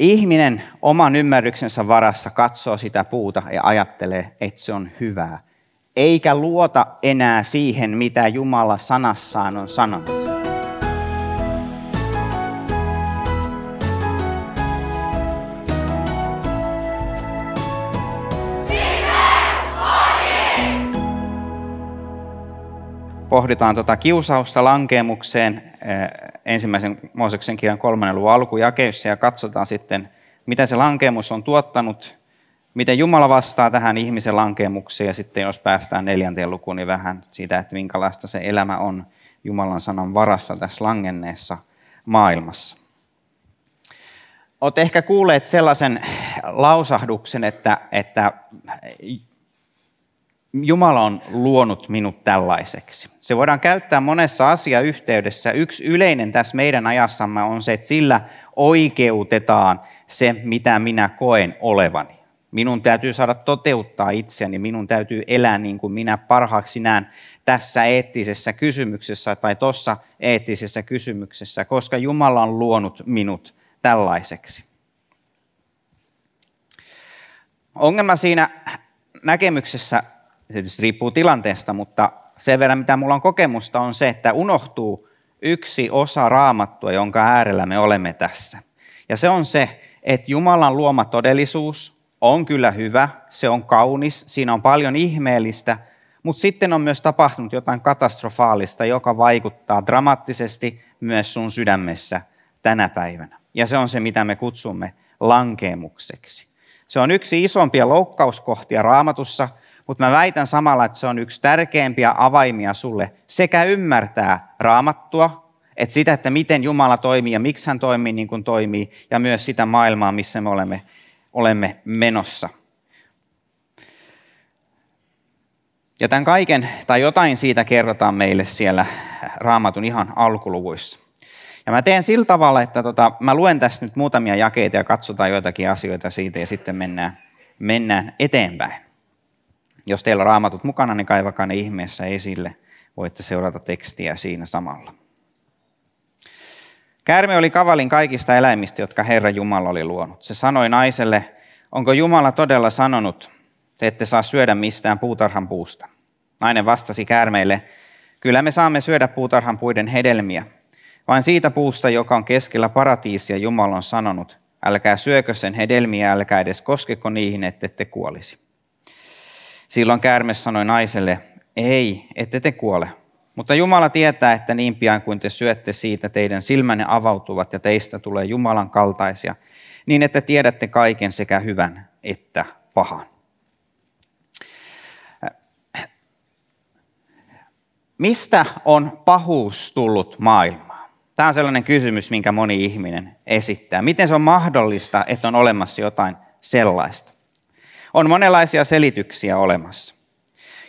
ihminen oman ymmärryksensä varassa katsoo sitä puuta ja ajattelee, että se on hyvää, eikä luota enää siihen, mitä Jumala sanassaan on sanonut. Pohditaan tuota kiusausta lankeemukseen eh, ensimmäisen Mooseksen kirjan kolmannen luvun alkujakeissa ja katsotaan sitten, mitä se lankeemus on tuottanut, miten Jumala vastaa tähän ihmisen lankeemukseen ja sitten jos päästään neljänteen lukuun, niin vähän siitä, että minkälaista se elämä on Jumalan sanan varassa tässä langenneessa maailmassa. Olet ehkä kuulleet sellaisen lausahduksen, että, että Jumala on luonut minut tällaiseksi. Se voidaan käyttää monessa asiayhteydessä. Yksi yleinen tässä meidän ajassamme on se, että sillä oikeutetaan se, mitä minä koen olevani. Minun täytyy saada toteuttaa itseäni, minun täytyy elää niin kuin minä parhaaksi näen tässä eettisessä kysymyksessä tai tuossa eettisessä kysymyksessä, koska Jumala on luonut minut tällaiseksi. Ongelma siinä näkemyksessä se tietysti riippuu tilanteesta, mutta sen verran mitä mulla on kokemusta on se, että unohtuu yksi osa raamattua, jonka äärellä me olemme tässä. Ja se on se, että Jumalan luoma todellisuus on kyllä hyvä, se on kaunis, siinä on paljon ihmeellistä, mutta sitten on myös tapahtunut jotain katastrofaalista, joka vaikuttaa dramaattisesti myös sun sydämessä tänä päivänä. Ja se on se, mitä me kutsumme lankeemukseksi. Se on yksi isompia loukkauskohtia raamatussa, mutta mä väitän samalla, että se on yksi tärkeimpiä avaimia sulle sekä ymmärtää raamattua, että sitä, että miten Jumala toimii ja miksi hän toimii niin kuin toimii, ja myös sitä maailmaa, missä me olemme, olemme menossa. Ja tämän kaiken, tai jotain siitä kerrotaan meille siellä raamatun ihan alkuluvuissa. Ja mä teen sillä tavalla, että tota, mä luen tässä nyt muutamia jakeita ja katsotaan joitakin asioita siitä ja sitten mennään, mennään eteenpäin. Jos teillä on raamatut mukana, niin kaivakaa ne ihmeessä esille. Voitte seurata tekstiä siinä samalla. Käärme oli kavalin kaikista eläimistä, jotka Herra Jumala oli luonut. Se sanoi naiselle, onko Jumala todella sanonut, te ette saa syödä mistään puutarhan puusta. Nainen vastasi käärmeille, kyllä me saamme syödä puutarhan puiden hedelmiä, vain siitä puusta, joka on keskellä paratiisia Jumala on sanonut, älkää syökö sen hedelmiä, älkää edes koskeko niihin, ette kuolisi. Silloin käärme sanoi naiselle, ei, ette te kuole. Mutta Jumala tietää, että niin pian kuin te syötte siitä, teidän silmänne avautuvat ja teistä tulee Jumalan kaltaisia, niin että tiedätte kaiken sekä hyvän että pahan. Mistä on pahuus tullut maailmaan? Tämä on sellainen kysymys, minkä moni ihminen esittää. Miten se on mahdollista, että on olemassa jotain sellaista? On monenlaisia selityksiä olemassa.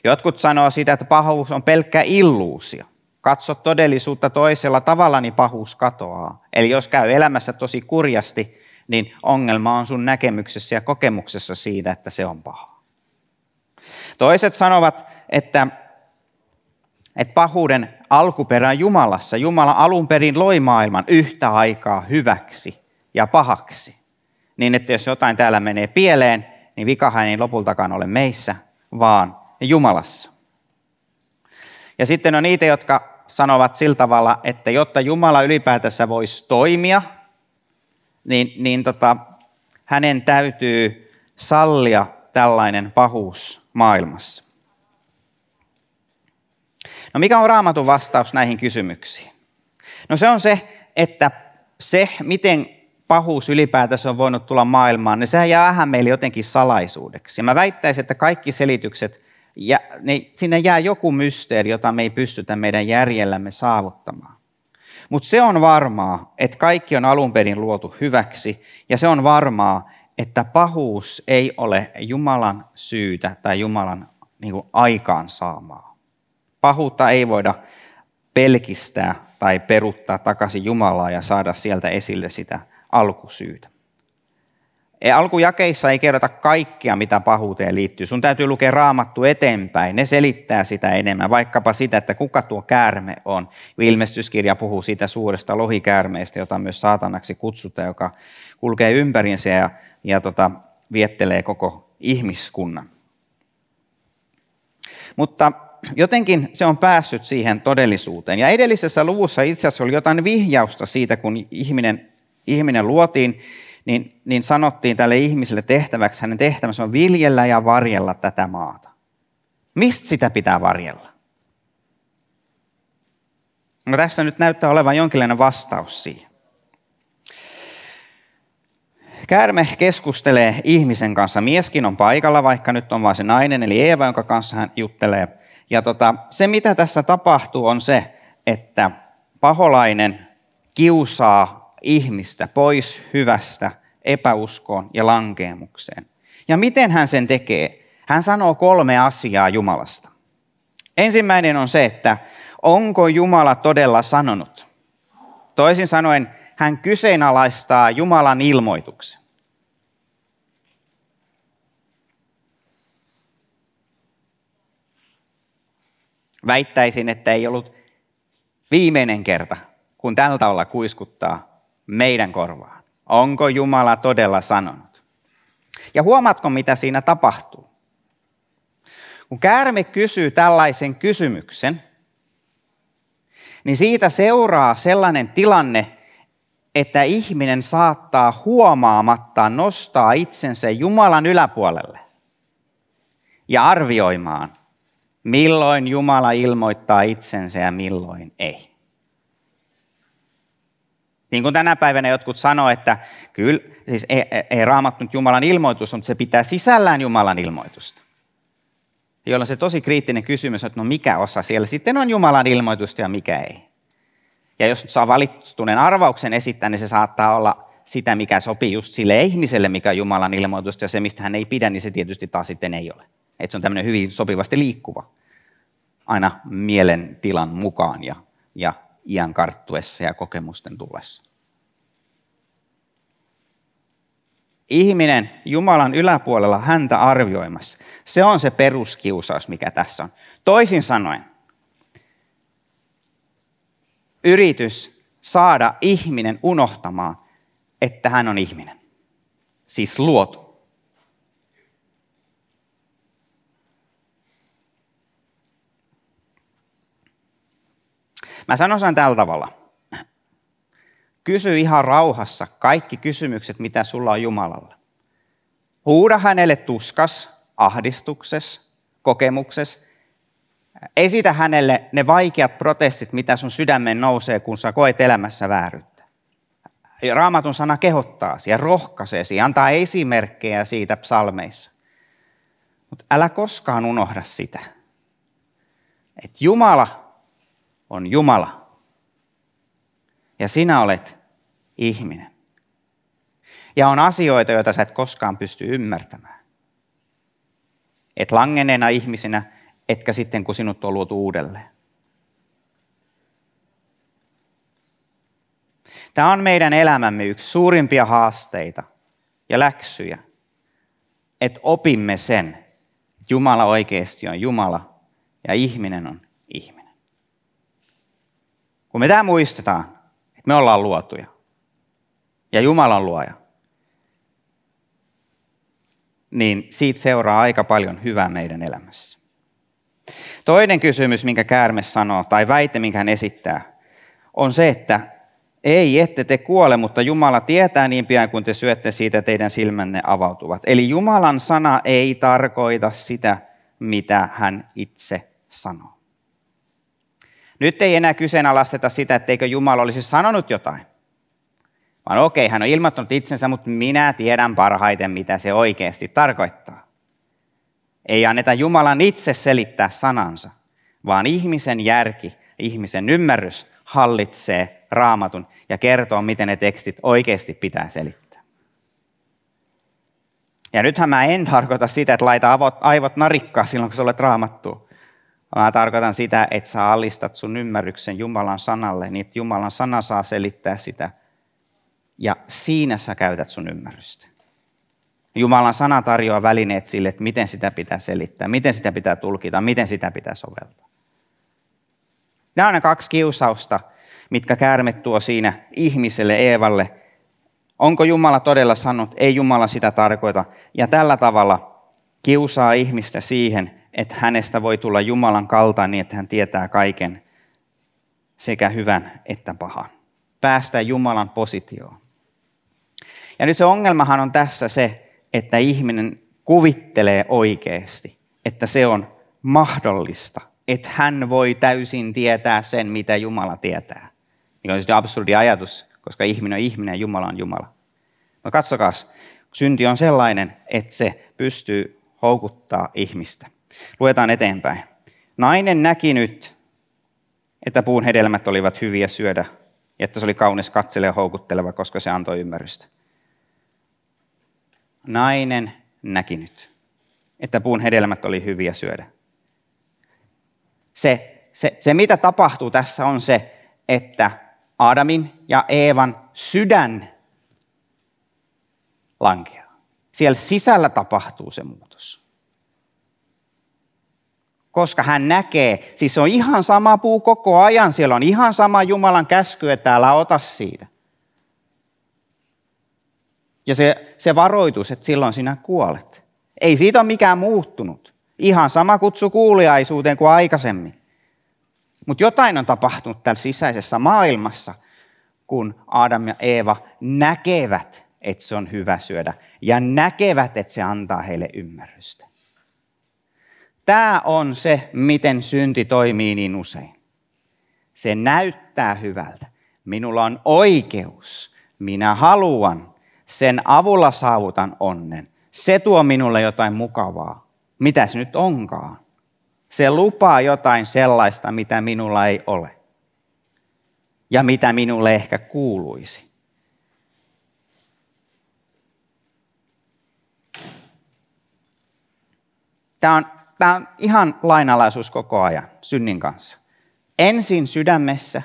Jotkut sanoo sitä, että pahuus on pelkkä illuusio. Katso todellisuutta toisella tavalla, niin pahuus katoaa. Eli jos käy elämässä tosi kurjasti, niin ongelma on sun näkemyksessä ja kokemuksessa siitä, että se on paha. Toiset sanovat, että, että pahuuden alkuperä Jumalassa. Jumala alun perin loi maailman yhtä aikaa hyväksi ja pahaksi. Niin että jos jotain täällä menee pieleen, niin vikahan ei lopultakaan ole meissä, vaan Jumalassa. Ja sitten on niitä, jotka sanovat sillä tavalla, että jotta Jumala ylipäätänsä voisi toimia, niin, niin tota, hänen täytyy sallia tällainen pahuus maailmassa. No mikä on raamatun vastaus näihin kysymyksiin? No se on se, että se, miten pahuus ylipäätänsä on voinut tulla maailmaan, niin sehän jää meille jotenkin salaisuudeksi. Ja mä väittäisin, että kaikki selitykset, ja ne, sinne jää joku mysteeri, jota me ei pystytä meidän järjellämme saavuttamaan. Mutta se on varmaa, että kaikki on alun perin luotu hyväksi, ja se on varmaa, että pahuus ei ole Jumalan syytä tai Jumalan niin kuin, aikaansaamaa. Pahuutta ei voida pelkistää tai peruttaa takaisin Jumalaa ja saada sieltä esille sitä alkusyytä. Alkujakeissa ei kerrota kaikkia, mitä pahuuteen liittyy. Sun täytyy lukea raamattu eteenpäin. Ne selittää sitä enemmän, vaikkapa sitä, että kuka tuo käärme on. Ilmestyskirja puhuu siitä suuresta lohikäärmeestä, jota myös saatanaksi kutsutaan, joka kulkee ympäriinsä ja, ja tota, viettelee koko ihmiskunnan. Mutta jotenkin se on päässyt siihen todellisuuteen. Ja edellisessä luvussa itse asiassa oli jotain vihjausta siitä, kun ihminen, ihminen luotiin, niin, niin sanottiin tälle ihmiselle tehtäväksi, hänen tehtävänsä on viljellä ja varjella tätä maata. Mistä sitä pitää varjella? No tässä nyt näyttää olevan jonkinlainen vastaus siihen. Käärme keskustelee ihmisen kanssa. Mieskin on paikalla, vaikka nyt on vain se nainen, eli Eeva, jonka kanssa hän juttelee. Ja tota, se, mitä tässä tapahtuu, on se, että paholainen kiusaa ihmistä pois hyvästä epäuskoon ja lankeemukseen. Ja miten hän sen tekee? Hän sanoo kolme asiaa Jumalasta. Ensimmäinen on se, että onko Jumala todella sanonut? Toisin sanoen, hän kyseenalaistaa Jumalan ilmoituksen. Väittäisin, että ei ollut viimeinen kerta, kun tällä tavalla kuiskuttaa meidän korvaan. Onko Jumala todella sanonut? Ja huomaatko, mitä siinä tapahtuu? Kun käärme kysyy tällaisen kysymyksen, niin siitä seuraa sellainen tilanne, että ihminen saattaa huomaamatta nostaa itsensä Jumalan yläpuolelle ja arvioimaan, milloin Jumala ilmoittaa itsensä ja milloin ei. Niin kuin tänä päivänä jotkut sanoo, että kyllä, siis ei, ei raamattu nyt Jumalan ilmoitus, mutta se pitää sisällään Jumalan ilmoitusta. Jolla se tosi kriittinen kysymys on, että no mikä osa siellä sitten on Jumalan ilmoitusta ja mikä ei. Ja jos saa valittuneen arvauksen esittää, niin se saattaa olla sitä, mikä sopii just sille ihmiselle, mikä on Jumalan ilmoitusta, ja se, mistä hän ei pidä, niin se tietysti taas sitten ei ole. Että se on tämmöinen hyvin sopivasti liikkuva, aina mielentilan mukaan ja, ja iän karttuessa ja kokemusten tullessa. Ihminen Jumalan yläpuolella häntä arvioimassa. Se on se peruskiusaus, mikä tässä on. Toisin sanoen, yritys saada ihminen unohtamaan, että hän on ihminen. Siis luotu. Mä sanon sen tällä tavalla. Kysy ihan rauhassa kaikki kysymykset, mitä sulla on Jumalalle. Huuda hänelle tuskas, ahdistuksessa, kokemuksessa. Esitä hänelle ne vaikeat protestit, mitä sun sydämen nousee, kun sä koet elämässä vääryyttä. Raamatun sana kehottaa ja rohkaisee, antaa esimerkkejä siitä psalmeissa. Mutta älä koskaan unohda sitä, että Jumala on Jumala ja sinä olet ihminen. Ja on asioita, joita sä et koskaan pysty ymmärtämään. Et langeneena ihmisinä, etkä sitten kun sinut on luotu uudelleen. Tämä on meidän elämämme yksi suurimpia haasteita ja läksyjä, että opimme sen, Jumala oikeasti on Jumala ja ihminen on ihminen. Kun me tämä muistetaan, että me ollaan luotuja ja Jumala on luoja, niin siitä seuraa aika paljon hyvää meidän elämässä. Toinen kysymys, minkä käärme sanoo, tai väite, minkä hän esittää, on se, että ei, ette te kuole, mutta Jumala tietää niin pian, kun te syötte siitä, teidän silmänne avautuvat. Eli Jumalan sana ei tarkoita sitä, mitä hän itse sanoo. Nyt ei enää kyseenalaisteta sitä, etteikö Jumala olisi sanonut jotain. Vaan okei, hän on ilmoittanut itsensä, mutta minä tiedän parhaiten, mitä se oikeasti tarkoittaa. Ei anneta Jumalan itse selittää sanansa, vaan ihmisen järki, ihmisen ymmärrys hallitsee raamatun ja kertoo, miten ne tekstit oikeasti pitää selittää. Ja nythän mä en tarkoita sitä, että laita aivot, narikkaa silloin, kun sä olet raamattu. Mä tarkoitan sitä, että sä alistat sun ymmärryksen Jumalan sanalle, niin että Jumalan sana saa selittää sitä. Ja siinä sä käytät sun ymmärrystä. Jumalan sana tarjoaa välineet sille, että miten sitä pitää selittää, miten sitä pitää tulkita, miten sitä pitää soveltaa. Nämä on ne kaksi kiusausta, mitkä käärme tuo siinä ihmiselle, Eevalle. Onko Jumala todella sanonut, ei Jumala sitä tarkoita. Ja tällä tavalla kiusaa ihmistä siihen, että hänestä voi tulla Jumalan kaltainen niin, että hän tietää kaiken sekä hyvän että pahan. Päästä Jumalan positioon. Ja nyt se ongelmahan on tässä se, että ihminen kuvittelee oikeasti, että se on mahdollista, että hän voi täysin tietää sen, mitä Jumala tietää. Mikä on sitten absurdi ajatus, koska ihminen on ihminen ja Jumala on Jumala. No katsokaa, synti on sellainen, että se pystyy houkuttaa ihmistä. Luetaan eteenpäin. Nainen näki nyt, että puun hedelmät olivat hyviä syödä ja että se oli kaunis katselle ja houkutteleva, koska se antoi ymmärrystä. Nainen näki nyt, että puun hedelmät oli hyviä syödä. Se, se, se mitä tapahtuu tässä on se, että Aadamin ja Eevan sydän lankeaa. Siellä sisällä tapahtuu se muutos. Koska hän näkee, siis on ihan sama puu koko ajan, siellä on ihan sama Jumalan käsky, että älä ota siitä. Ja se, se varoitus, että silloin sinä kuolet. Ei siitä ole mikään muuttunut. Ihan sama kutsu kuuliaisuuteen kuin aikaisemmin. Mutta jotain on tapahtunut täällä sisäisessä maailmassa, kun Adam ja Eeva näkevät, että se on hyvä syödä. Ja näkevät, että se antaa heille ymmärrystä. Tämä on se, miten synti toimii niin usein. Se näyttää hyvältä. Minulla on oikeus. Minä haluan. Sen avulla saavutan onnen. Se tuo minulle jotain mukavaa. Mitä se nyt onkaan? Se lupaa jotain sellaista, mitä minulla ei ole. Ja mitä minulle ehkä kuuluisi. Tämä on, tämä on ihan lainalaisuus koko ajan synnin kanssa. Ensin sydämessä,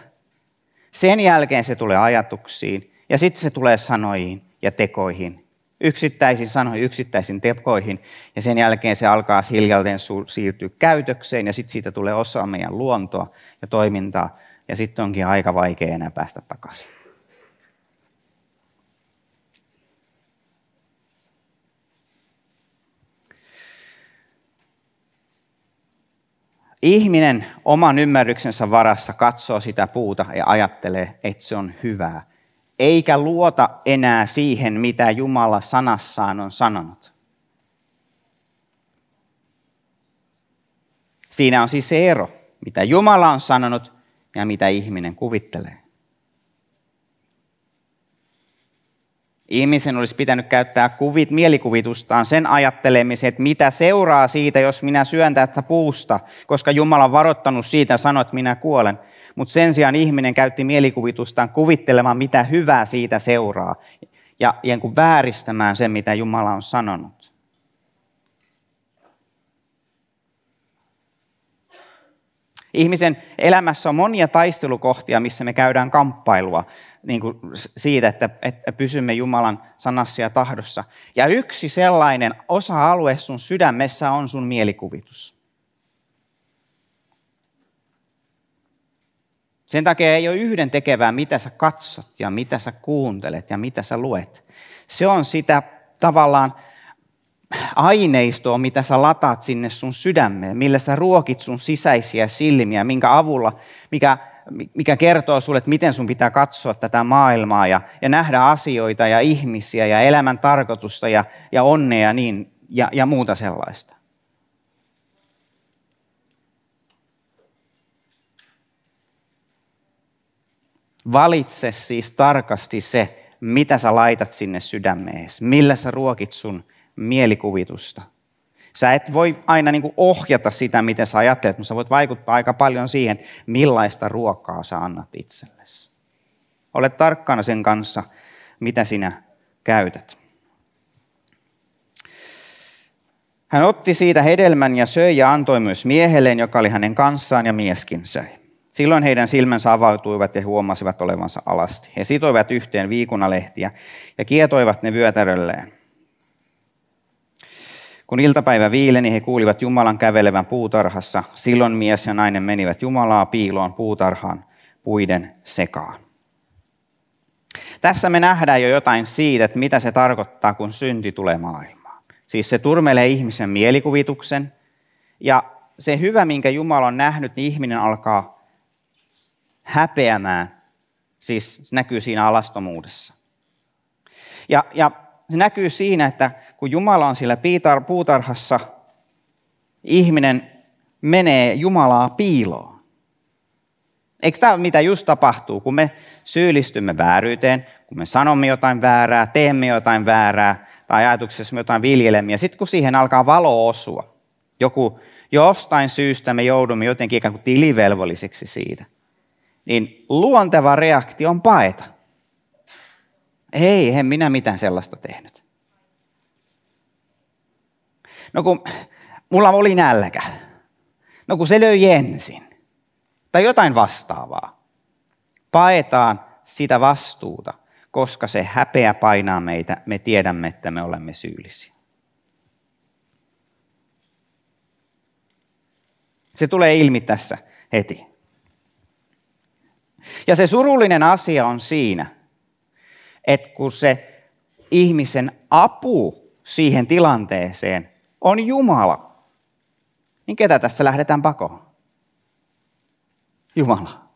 sen jälkeen se tulee ajatuksiin ja sitten se tulee sanoihin ja tekoihin yksittäisiin sanoihin, yksittäisiin tekoihin, ja sen jälkeen se alkaa hiljalleen siirtyä käytökseen, ja sitten siitä tulee osa meidän luontoa ja toimintaa, ja sitten onkin aika vaikea enää päästä takaisin. Ihminen oman ymmärryksensä varassa katsoo sitä puuta ja ajattelee, että se on hyvää eikä luota enää siihen, mitä Jumala sanassaan on sanonut. Siinä on siis se ero, mitä Jumala on sanonut ja mitä ihminen kuvittelee. Ihmisen olisi pitänyt käyttää kuvit, mielikuvitustaan sen ajattelemiseen, että mitä seuraa siitä, jos minä syön tästä puusta, koska Jumala on varoittanut siitä ja sanoi, että minä kuolen mutta sen sijaan ihminen käytti mielikuvitustaan kuvittelemaan, mitä hyvää siitä seuraa, ja, ja niin vääristämään sen, mitä Jumala on sanonut. Ihmisen elämässä on monia taistelukohtia, missä me käydään kamppailua niin kuin siitä, että, että pysymme Jumalan sanassa ja tahdossa. Ja yksi sellainen osa-alue sun sydämessä on sun mielikuvitus. Sen takia ei ole yhden tekevää, mitä sä katsot ja mitä sä kuuntelet ja mitä sä luet. Se on sitä tavallaan aineistoa, mitä sä lataat sinne sun sydämeen, millä sä ruokit sun sisäisiä silmiä, minkä avulla, mikä, mikä kertoo sulle, että miten sun pitää katsoa tätä maailmaa ja, ja nähdä asioita ja ihmisiä ja elämän tarkoitusta ja, ja onnea niin, ja, ja muuta sellaista. Valitse siis tarkasti se, mitä sä laitat sinne sydämeesi, millä sä ruokit sun mielikuvitusta. Sä et voi aina niin ohjata sitä, miten sä ajattelet, mutta sä voit vaikuttaa aika paljon siihen, millaista ruokaa sä annat itsellesi. Ole tarkkana sen kanssa, mitä sinä käytät. Hän otti siitä hedelmän ja söi ja antoi myös miehelleen, joka oli hänen kanssaan, ja mieskin söi. Silloin heidän silmänsä avautuivat ja huomasivat olevansa alasti. He sitoivat yhteen viikunalehtiä ja kietoivat ne vyötärölleen. Kun iltapäivä viileni, he kuulivat Jumalan kävelevän puutarhassa. Silloin mies ja nainen menivät Jumalaa piiloon puutarhaan puiden sekaan. Tässä me nähdään jo jotain siitä, että mitä se tarkoittaa, kun synti tulee maailmaan. Siis se turmelee ihmisen mielikuvituksen. Ja se hyvä, minkä Jumala on nähnyt, niin ihminen alkaa häpeämään. Siis se näkyy siinä alastomuudessa. Ja, ja se näkyy siinä, että kun Jumala on siellä puutarhassa, ihminen menee Jumalaa piiloon. Eikö tämä mitä just tapahtuu, kun me syyllistymme vääryyteen, kun me sanomme jotain väärää, teemme jotain väärää tai ajatuksessa jotain ja sitten kun siihen alkaa valo osua, joku jostain syystä me joudumme jotenkin ikään kuin tilivelvollisiksi siitä, niin luonteva reaktio on paeta. Ei, en minä mitään sellaista tehnyt. No kun mulla oli nälkä. No kun se löi ensin. Tai jotain vastaavaa. Paetaan sitä vastuuta, koska se häpeä painaa meitä. Me tiedämme, että me olemme syyllisiä. Se tulee ilmi tässä heti. Ja se surullinen asia on siinä, että kun se ihmisen apu siihen tilanteeseen on Jumala, niin ketä tässä lähdetään pakoon? Jumala.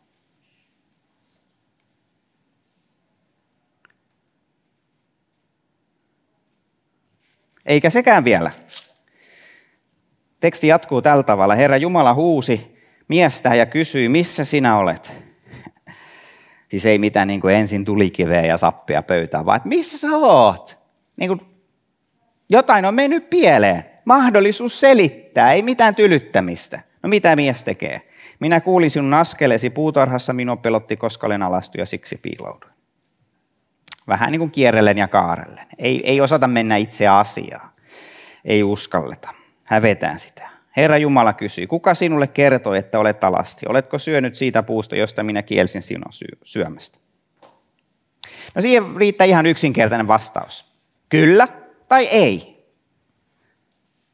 Eikä sekään vielä. Teksti jatkuu tällä tavalla. Herra Jumala huusi miestä ja kysyi, missä sinä olet? Siis ei mitään niin kuin ensin tulikiveä ja sappia pöytään, vaan että missä sä oot? Niin kuin jotain on mennyt pieleen. Mahdollisuus selittää, ei mitään tylyttämistä. No mitä mies tekee? Minä kuulin sinun askelesi puutarhassa, minua pelotti, koska olen alastu ja siksi piilouduin. Vähän niin kuin kierrellen ja kaarellen. Ei, ei osata mennä itse asiaan. Ei uskalleta. Hävetään sitä. Herra Jumala kysyi, kuka sinulle kertoi, että olet alasti? Oletko syönyt siitä puusta, josta minä kielsin sinua syömästä? No siihen riittää ihan yksinkertainen vastaus. Kyllä tai ei.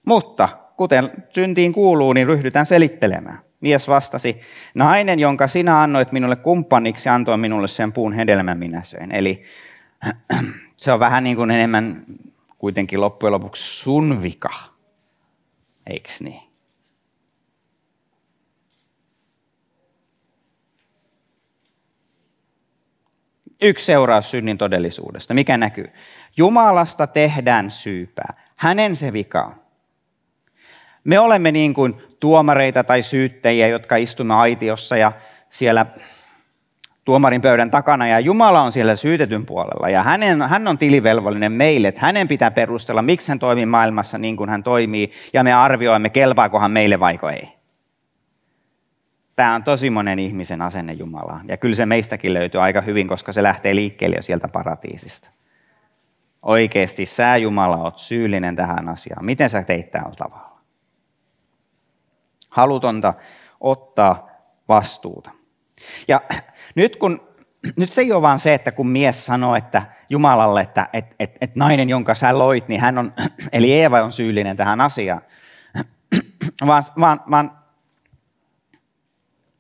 Mutta kuten syntiin kuuluu, niin ryhdytään selittelemään. Mies vastasi, nainen, jonka sinä annoit minulle kumppaniksi, antoi minulle sen puun hedelmän minä söin. Eli se on vähän niin kuin enemmän kuitenkin loppujen lopuksi sun vika, eikö niin? Yksi seuraus synnin todellisuudesta. Mikä näkyy? Jumalasta tehdään syypää. Hänen se vika on. Me olemme niin kuin tuomareita tai syyttäjiä, jotka istumme aitiossa ja siellä tuomarin pöydän takana ja Jumala on siellä syytetyn puolella ja hänen, hän on tilivelvollinen meille, että hänen pitää perustella, miksi hän toimii maailmassa niin kuin hän toimii ja me arvioimme, kelpaakohan meille vaiko ei. Tämä on tosi monen ihmisen asenne Jumalaan. Ja kyllä se meistäkin löytyy aika hyvin, koska se lähtee liikkeelle jo sieltä paratiisista. Oikeasti sä Jumala oot syyllinen tähän asiaan. Miten sä teit tällä tavalla? Halutonta ottaa vastuuta. Ja nyt, kun, nyt se ei ole vaan se, että kun mies sanoo että Jumalalle, että et, et, et nainen, jonka sä loit, niin hän on, eli Eeva on syyllinen tähän asiaan, vaan, vaan, vaan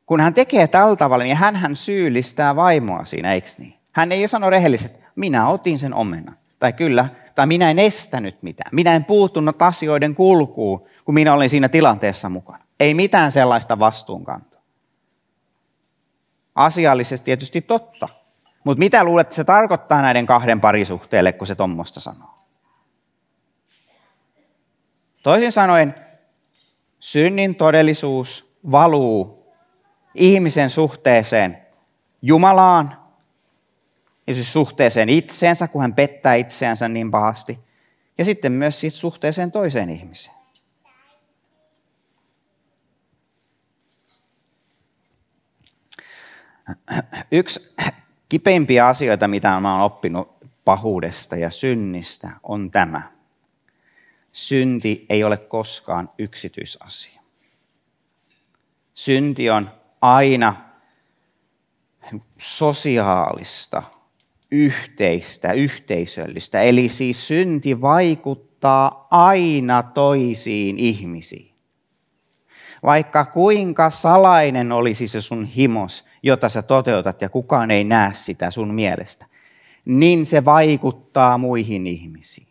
kun hän tekee tällä tavalla, niin hän, hän syyllistää vaimoa siinä, eikö niin? Hän ei sano rehellisesti, että minä otin sen omenan. Tai kyllä, tai minä en estänyt mitään. Minä en puuttunut asioiden kulkuun, kun minä olin siinä tilanteessa mukana. Ei mitään sellaista vastuunkantoa. Asiallisesti tietysti totta. Mutta mitä luulet, että se tarkoittaa näiden kahden parisuhteelle, kun se tuommoista sanoo? Toisin sanoen, synnin todellisuus valuu ihmisen suhteeseen Jumalaan, ja siis suhteeseen itseensä, kun hän pettää itseänsä niin pahasti, ja sitten myös siis suhteeseen toiseen ihmiseen. Yksi kipeimpiä asioita, mitä olen oppinut pahuudesta ja synnistä, on tämä. Synti ei ole koskaan yksityisasia. Synti on aina sosiaalista, yhteistä, yhteisöllistä. Eli siis synti vaikuttaa aina toisiin ihmisiin. Vaikka kuinka salainen olisi se sun himos, jota sä toteutat ja kukaan ei näe sitä sun mielestä, niin se vaikuttaa muihin ihmisiin.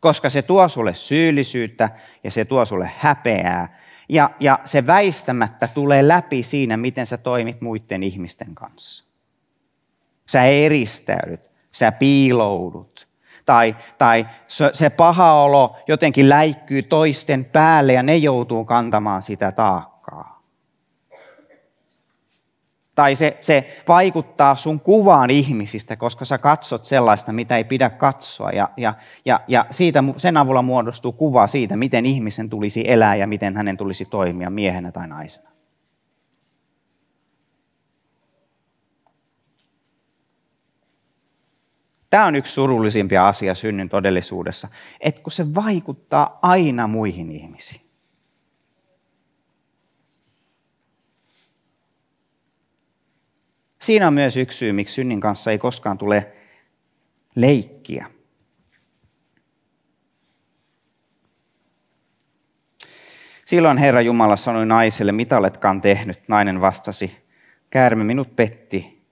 Koska se tuo sulle syyllisyyttä ja se tuo sulle häpeää ja, ja se väistämättä tulee läpi siinä, miten sä toimit muiden ihmisten kanssa. Sä eristäydyt, sä piiloudut. Tai, tai se paha olo jotenkin läikkyy toisten päälle ja ne joutuu kantamaan sitä taakkaa. Tai se, se vaikuttaa sun kuvaan ihmisistä, koska sä katsot sellaista, mitä ei pidä katsoa. Ja, ja, ja, ja siitä, sen avulla muodostuu kuva siitä, miten ihmisen tulisi elää ja miten hänen tulisi toimia miehenä tai naisena. Tämä on yksi surullisimpia asia synnyn todellisuudessa, että kun se vaikuttaa aina muihin ihmisiin. Siinä on myös yksi syy, miksi synnin kanssa ei koskaan tule leikkiä. Silloin Herra Jumala sanoi naiselle, mitä oletkaan tehnyt? Nainen vastasi, käärme minut petti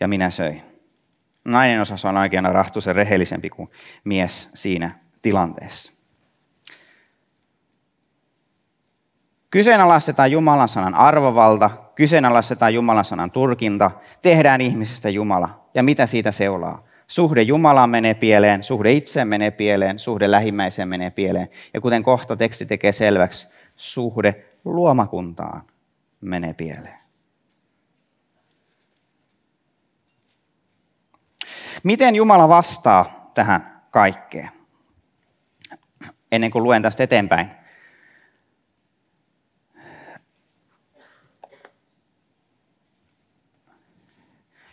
ja minä söin nainen osas on oikeana rahtusen rehellisempi kuin mies siinä tilanteessa. Kyseenalaistetaan Jumalan sanan arvovalta, kyseenalaistetaan Jumalan sanan turkinta, tehdään ihmisestä Jumala. Ja mitä siitä seuraa? Suhde Jumalaan menee pieleen, suhde itseen menee pieleen, suhde lähimmäiseen menee pieleen. Ja kuten kohta teksti tekee selväksi, suhde luomakuntaan menee pieleen. Miten Jumala vastaa tähän kaikkeen? Ennen kuin luen tästä eteenpäin.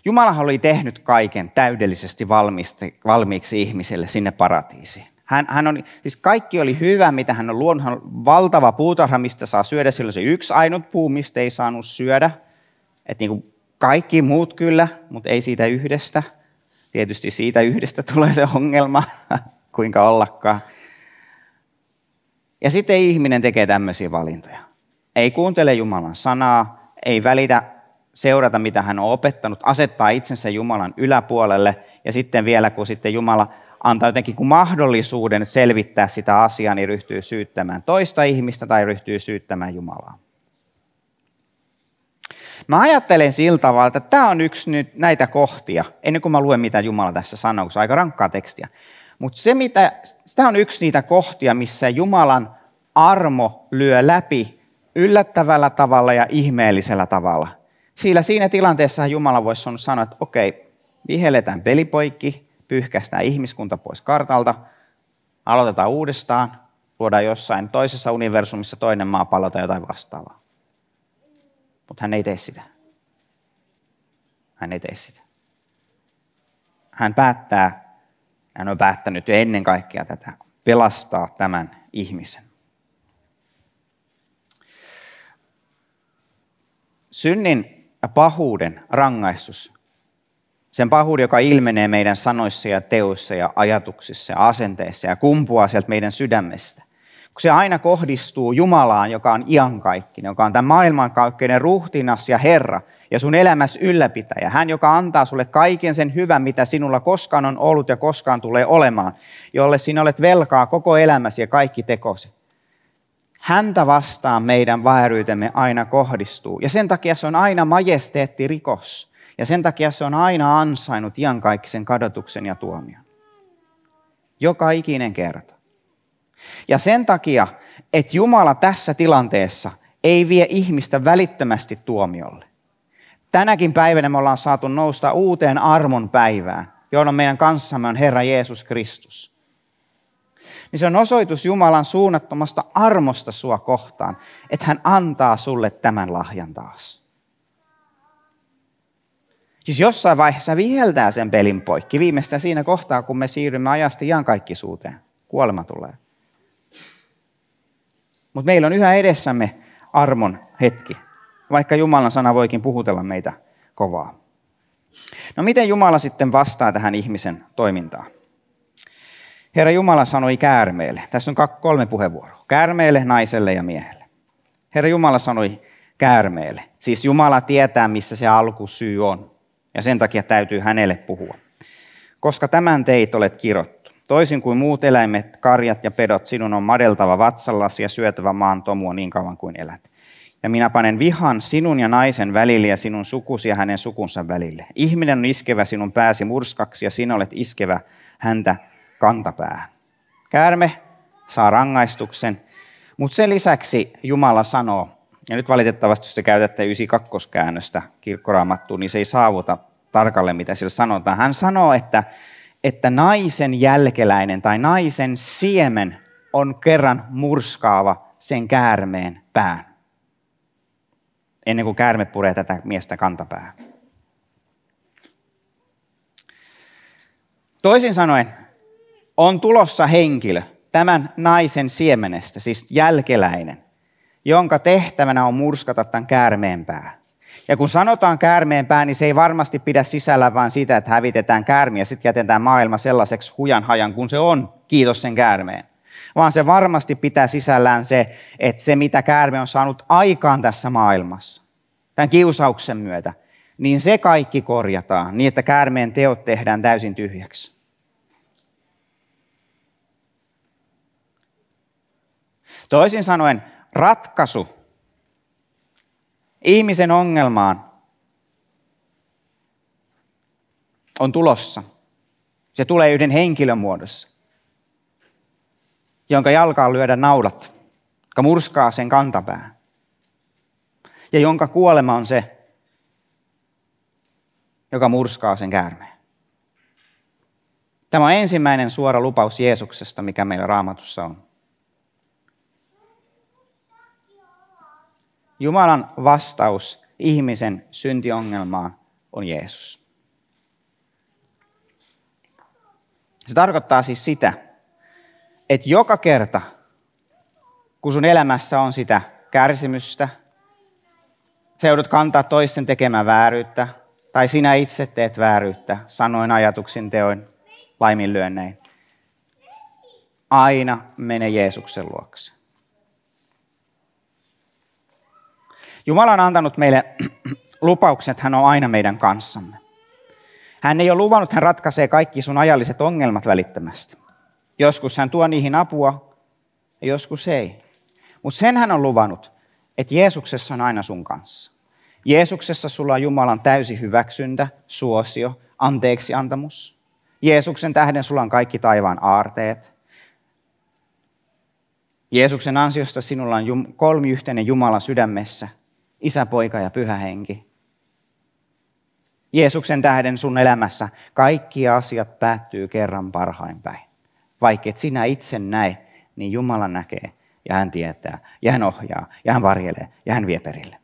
Jumala oli tehnyt kaiken täydellisesti valmiiksi ihmiselle sinne paratiisiin. Hän, hän on, siis kaikki oli hyvä, mitä hän on luonut. Hän on valtava puutarha, mistä saa syödä. Sillä se yksi ainut puu, mistä ei saanut syödä. Et niin kuin kaikki muut kyllä, mutta ei siitä yhdestä. Tietysti siitä yhdestä tulee se ongelma, kuinka ollakaan. Ja sitten ihminen tekee tämmöisiä valintoja. Ei kuuntele Jumalan sanaa, ei välitä seurata, mitä hän on opettanut, asettaa itsensä Jumalan yläpuolelle ja sitten vielä, kun sitten Jumala antaa jotenkin kuin mahdollisuuden selvittää sitä asiaa, niin ryhtyy syyttämään toista ihmistä tai ryhtyy syyttämään Jumalaa. Mä ajattelen sillä tavalla, että tämä on yksi nyt näitä kohtia, ennen kuin mä luen, mitä Jumala tässä sanoo, kun se on aika rankkaa tekstiä. Mutta se, mitä, tämä on yksi niitä kohtia, missä Jumalan armo lyö läpi yllättävällä tavalla ja ihmeellisellä tavalla. Sillä siinä tilanteessa Jumala voisi sanoa, että okei, vihelletään pelipoikki, pyyhkästään ihmiskunta pois kartalta, aloitetaan uudestaan, luodaan jossain toisessa universumissa toinen maapallo tai jotain vastaavaa. Mutta hän ei tee sitä. Hän ei tee sitä. Hän päättää, hän on päättänyt jo ennen kaikkea tätä, pelastaa tämän ihmisen. Synnin pahuuden rangaistus, sen pahuuden, joka ilmenee meidän sanoissa ja teoissa ja ajatuksissa ja asenteissa ja kumpuaa sieltä meidän sydämestä, kun se aina kohdistuu Jumalaan, joka on iankaikkinen, joka on tämän maailmankaikkeinen ruhtinas ja Herra ja sun elämässä ylläpitäjä. Hän, joka antaa sulle kaiken sen hyvän, mitä sinulla koskaan on ollut ja koskaan tulee olemaan, jolle sinä olet velkaa koko elämäsi ja kaikki tekosi. Häntä vastaan meidän vääryytemme aina kohdistuu. Ja sen takia se on aina majesteetti rikos. Ja sen takia se on aina ansainnut iankaikkisen kadotuksen ja tuomion. Joka ikinen kerta. Ja sen takia, että Jumala tässä tilanteessa ei vie ihmistä välittömästi tuomiolle. Tänäkin päivänä me ollaan saatu nousta uuteen armon päivään, jolloin meidän kanssamme on Herra Jeesus Kristus. Niin se on osoitus Jumalan suunnattomasta armosta sua kohtaan, että hän antaa sulle tämän lahjan taas. Siis jossain vaiheessa viheltää sen pelin poikki, viimeistään siinä kohtaa, kun me siirrymme ajasta iankaikkisuuteen. Kuolema tulee. Mutta meillä on yhä edessämme armon hetki, vaikka Jumalan sana voikin puhutella meitä kovaa. No miten Jumala sitten vastaa tähän ihmisen toimintaan? Herra Jumala sanoi käärmeelle. Tässä on kolme puheenvuoroa. Käärmeelle, naiselle ja miehelle. Herra Jumala sanoi käärmeelle. Siis Jumala tietää, missä se alkusyy on. Ja sen takia täytyy hänelle puhua. Koska tämän teit olet kirottu. Toisin kuin muut eläimet, karjat ja pedot, sinun on madeltava vatsallasi ja syötävä maan tomua niin kauan kuin elät. Ja minä panen vihan sinun ja naisen välille ja sinun sukusi ja hänen sukunsa välille. Ihminen on iskevä sinun pääsi murskaksi ja sinä olet iskevä häntä kantapää. Käärme saa rangaistuksen, mutta sen lisäksi Jumala sanoo, ja nyt valitettavasti jos te käytätte 92 käännöstä kirkkoraamattuun, niin se ei saavuta tarkalleen, mitä sillä sanotaan. Hän sanoo, että, että naisen jälkeläinen tai naisen siemen on kerran murskaava sen käärmeen pään. Ennen kuin käärme puree tätä miestä kantapää. Toisin sanoen, on tulossa henkilö tämän naisen siemenestä, siis jälkeläinen, jonka tehtävänä on murskata tämän käärmeen pää. Ja kun sanotaan käärmeen pää, niin se ei varmasti pidä sisällä vain sitä, että hävitetään käärmiä ja sitten jätetään maailma sellaiseksi hujan hajan kuin se on, kiitos sen käärmeen. Vaan se varmasti pitää sisällään se, että se mitä käärme on saanut aikaan tässä maailmassa, tämän kiusauksen myötä, niin se kaikki korjataan niin, että käärmeen teot tehdään täysin tyhjäksi. Toisin sanoen ratkaisu ihmisen ongelmaan on tulossa. Se tulee yhden henkilön muodossa, jonka jalkaan lyödä naulat, joka murskaa sen kantapää. Ja jonka kuolema on se, joka murskaa sen käärmeen. Tämä on ensimmäinen suora lupaus Jeesuksesta, mikä meillä raamatussa on. Jumalan vastaus ihmisen syntiongelmaan on Jeesus. Se tarkoittaa siis sitä, että joka kerta, kun sun elämässä on sitä kärsimystä, sä joudut kantaa toisten tekemään vääryyttä, tai sinä itse teet vääryyttä, sanoin ajatuksin, teoin, laiminlyönnein. Aina mene Jeesuksen luokse. Jumala on antanut meille lupauksen, että hän on aina meidän kanssamme. Hän ei ole luvannut, hän ratkaisee kaikki sun ajalliset ongelmat välittömästi. Joskus hän tuo niihin apua ja joskus ei. Mutta sen hän on luvannut, että Jeesuksessa on aina sun kanssa. Jeesuksessa sulla on Jumalan täysi hyväksyntä, suosio, anteeksi antamus. Jeesuksen tähden sulla on kaikki taivaan aarteet. Jeesuksen ansiosta sinulla on kolmiyhteinen Jumala sydämessä, isä, poika ja pyhä henki. Jeesuksen tähden sun elämässä kaikki asiat päättyy kerran parhain päin. Vaikka et sinä itse näe, niin Jumala näkee ja hän tietää ja hän ohjaa ja hän varjelee ja hän vie perille.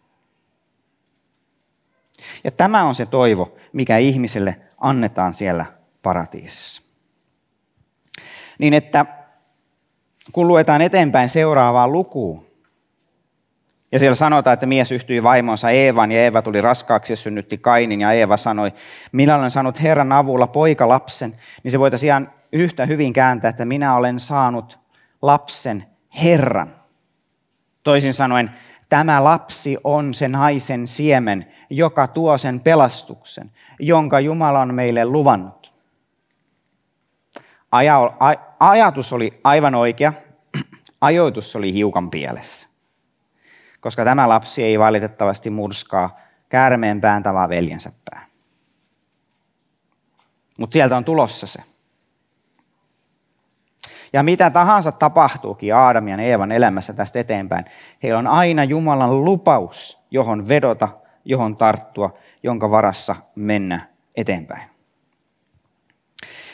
Ja tämä on se toivo, mikä ihmiselle annetaan siellä paratiisissa. Niin että kun luetaan eteenpäin seuraavaan lukuun, ja siellä sanotaan, että mies yhtyi vaimonsa Eevan ja Eeva tuli raskaaksi ja synnytti Kainin ja Eeva sanoi, minä olen saanut Herran avulla poika lapsen, niin se voitaisiin ihan yhtä hyvin kääntää, että minä olen saanut lapsen Herran. Toisin sanoen, tämä lapsi on se naisen siemen, joka tuo sen pelastuksen, jonka Jumala on meille luvannut. Aja, ajatus oli aivan oikea, ajoitus oli hiukan pielessä koska tämä lapsi ei valitettavasti murskaa käärmeen pään tavaa veljensä pää. Mutta sieltä on tulossa se. Ja mitä tahansa tapahtuukin Aadam ja Eevan elämässä tästä eteenpäin, heillä on aina Jumalan lupaus, johon vedota, johon tarttua, jonka varassa mennä eteenpäin.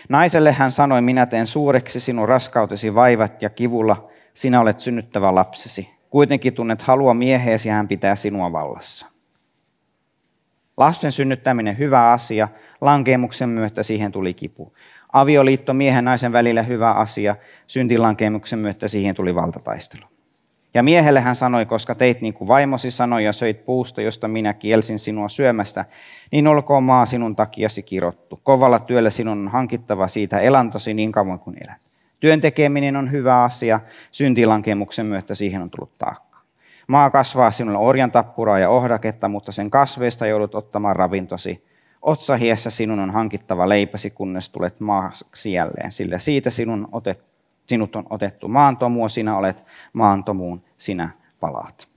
Naiselle hän sanoi, minä teen suureksi sinun raskautesi vaivat ja kivulla sinä olet synnyttävä lapsesi. Kuitenkin tunnet halua mieheesi ja hän pitää sinua vallassa. Lasten synnyttäminen hyvä asia, lankemuksen myötä siihen tuli kipu. Avioliitto miehen naisen välillä hyvä asia, syntilankemuksen myötä siihen tuli valtataistelu. Ja miehelle hän sanoi, koska teit niin kuin vaimosi sanoi ja söit puusta, josta minä kielsin sinua syömästä, niin olkoon maa sinun takiasi kirottu. Kovalla työllä sinun on hankittava siitä elantosi niin kauan kuin elät. Työn tekeminen on hyvä asia, syntilankemuksen myötä siihen on tullut taakka. Maa kasvaa sinulle orjan tappuraa ja ohdaketta, mutta sen kasveista joudut ottamaan ravintosi. Otsahiessä sinun on hankittava leipäsi, kunnes tulet maaksi jälleen, sillä siitä sinun otet, sinut on otettu maantomua, sinä olet maantomuun, sinä palaat.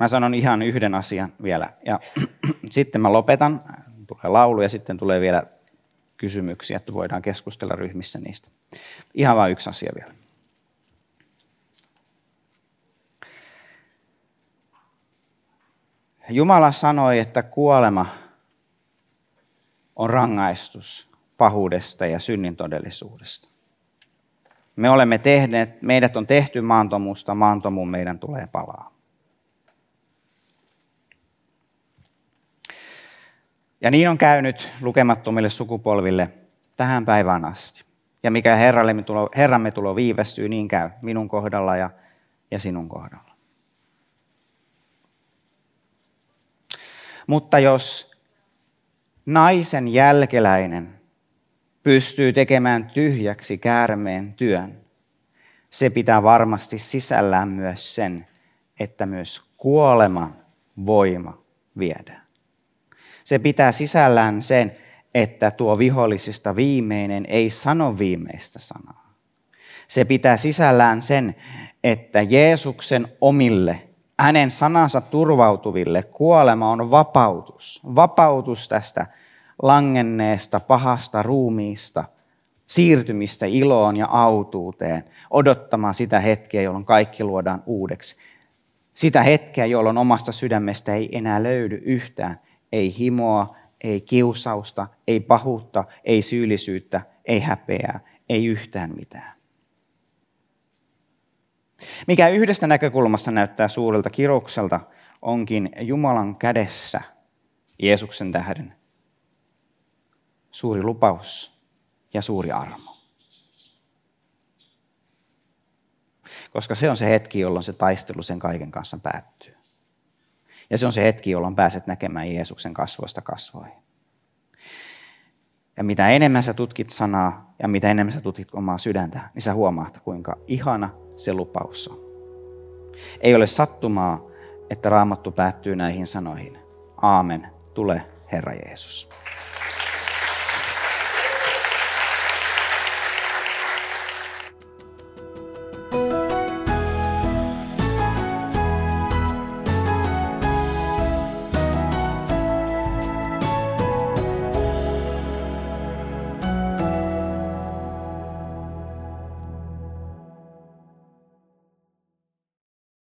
Mä sanon ihan yhden asian vielä ja sitten mä lopetan. Tulee laulu ja sitten tulee vielä kysymyksiä, että voidaan keskustella ryhmissä niistä. Ihan vain yksi asia vielä. Jumala sanoi, että kuolema on rangaistus pahuudesta ja synnin todellisuudesta. Me olemme tehneet, meidät on tehty maantomusta, maantomuun meidän tulee palaa. Ja niin on käynyt lukemattomille sukupolville tähän päivään asti. Ja mikä Herramme tulo, Herramme tulo viivästyy, niin käy minun kohdalla ja, ja sinun kohdalla. Mutta jos naisen jälkeläinen pystyy tekemään tyhjäksi käärmeen työn, se pitää varmasti sisällään myös sen, että myös kuoleman voima viedään. Se pitää sisällään sen, että tuo vihollisista viimeinen ei sano viimeistä sanaa. Se pitää sisällään sen, että Jeesuksen omille, hänen sanansa turvautuville kuolema on vapautus. Vapautus tästä langenneesta pahasta ruumiista, siirtymistä iloon ja autuuteen, odottamaan sitä hetkeä, jolloin kaikki luodaan uudeksi. Sitä hetkeä, jolloin omasta sydämestä ei enää löydy yhtään ei himoa, ei kiusausta, ei pahuutta, ei syyllisyyttä, ei häpeää, ei yhtään mitään. Mikä yhdestä näkökulmasta näyttää suurelta kirokselta, onkin Jumalan kädessä Jeesuksen tähden suuri lupaus ja suuri armo. Koska se on se hetki, jolloin se taistelu sen kaiken kanssa päättyy. Ja se on se hetki, jolloin pääset näkemään Jeesuksen kasvoista kasvoihin. Ja mitä enemmän sä tutkit sanaa ja mitä enemmän sä tutkit omaa sydäntä, niin sä huomaat, kuinka ihana se lupaus on. Ei ole sattumaa, että raamattu päättyy näihin sanoihin. Aamen, tule Herra Jeesus.